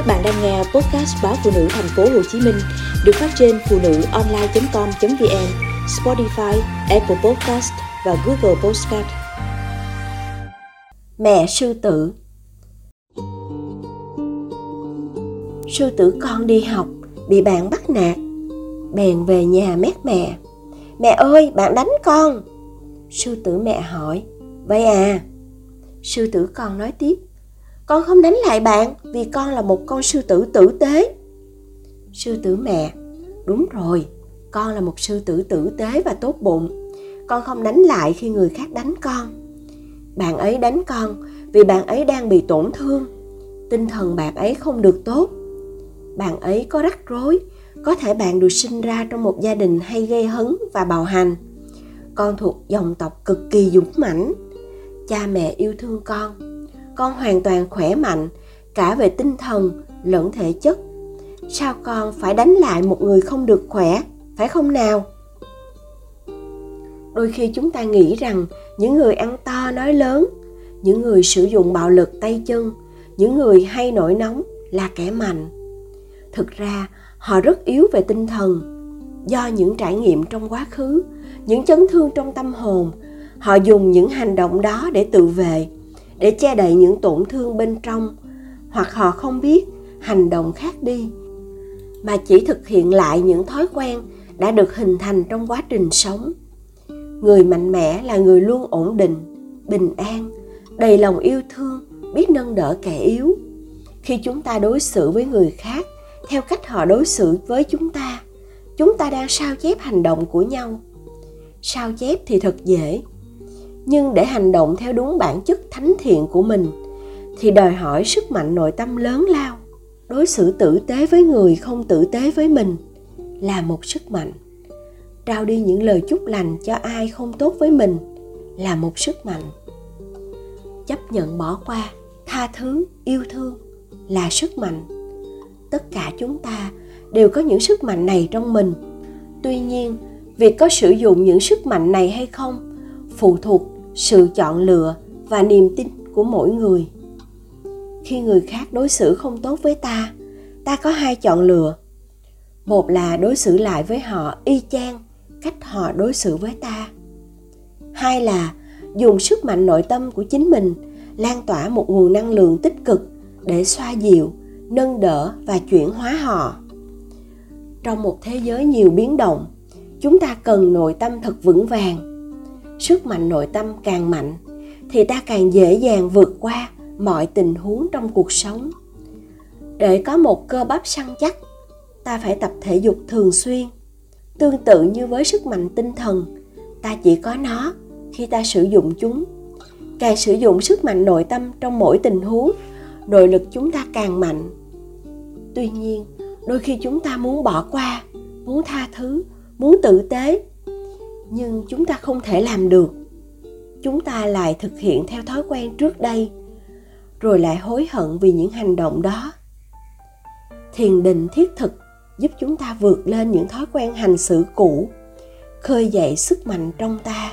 Các bạn đang nghe podcast báo phụ nữ thành phố Hồ Chí Minh được phát trên phụ nữ online.com.vn, Spotify, Apple Podcast và Google Podcast. Mẹ sư tử Sư tử con đi học, bị bạn bắt nạt. Bèn về nhà mét mẹ. Mẹ ơi, bạn đánh con. Sư tử mẹ hỏi, vậy à? Sư tử con nói tiếp, con không đánh lại bạn vì con là một con sư tử tử tế. Sư tử mẹ, đúng rồi, con là một sư tử tử tế và tốt bụng. Con không đánh lại khi người khác đánh con. Bạn ấy đánh con vì bạn ấy đang bị tổn thương. Tinh thần bạn ấy không được tốt. Bạn ấy có rắc rối, có thể bạn được sinh ra trong một gia đình hay gây hấn và bạo hành. Con thuộc dòng tộc cực kỳ dũng mãnh. Cha mẹ yêu thương con con hoàn toàn khỏe mạnh, cả về tinh thần lẫn thể chất. Sao con phải đánh lại một người không được khỏe, phải không nào? Đôi khi chúng ta nghĩ rằng những người ăn to nói lớn, những người sử dụng bạo lực tay chân, những người hay nổi nóng là kẻ mạnh. Thực ra, họ rất yếu về tinh thần. Do những trải nghiệm trong quá khứ, những chấn thương trong tâm hồn, họ dùng những hành động đó để tự vệ để che đậy những tổn thương bên trong, hoặc họ không biết, hành động khác đi, mà chỉ thực hiện lại những thói quen đã được hình thành trong quá trình sống. Người mạnh mẽ là người luôn ổn định, bình an, đầy lòng yêu thương, biết nâng đỡ kẻ yếu. Khi chúng ta đối xử với người khác theo cách họ đối xử với chúng ta chúng ta đang sao chép hành động của nhau. Sao chép thì thật dễ nhưng để hành động theo đúng bản chất thánh thiện của mình, thì đòi hỏi sức mạnh nội tâm lớn lao. Đối xử tử tế với người không tử tế với mình là một sức mạnh. Trao đi những lời chúc lành cho ai không tốt với mình là một sức mạnh. Chấp nhận bỏ qua, tha thứ, yêu thương là sức mạnh. Tất cả chúng ta đều có những sức mạnh này trong mình. Tuy nhiên, việc có sử dụng những sức mạnh này hay không phụ thuộc sự chọn lựa và niềm tin của mỗi người. Khi người khác đối xử không tốt với ta ta có hai chọn lựa. Một là đối xử lại với họ y chang cách họ đối xử với ta. Hai là dùng sức mạnh nội tâm của chính mình lan tỏa một nguồn năng lượng tích cực để xoa dịu, nâng đỡ và chuyển hóa họ. Trong một thế giới nhiều biến động, chúng ta cần nội tâm thật vững vàng sức mạnh nội tâm càng mạnh, thì ta càng dễ dàng vượt qua mọi tình huống trong cuộc sống. Để có một cơ bắp săn chắc, ta phải tập thể dục thường xuyên. Tương tự như với sức mạnh tinh thần, ta chỉ có nó khi ta sử dụng chúng. Càng sử dụng sức mạnh nội tâm trong mỗi tình huống, nội lực chúng ta càng mạnh. Tuy nhiên, đôi khi chúng ta muốn bỏ qua, muốn tha thứ, muốn tử tế nhưng chúng ta không thể làm được. Chúng ta lại thực hiện theo thói quen trước đây, rồi lại hối hận vì những hành động đó. Thiền định thiết thực giúp chúng ta vượt lên những thói quen hành xử cũ, khơi dậy sức mạnh trong ta.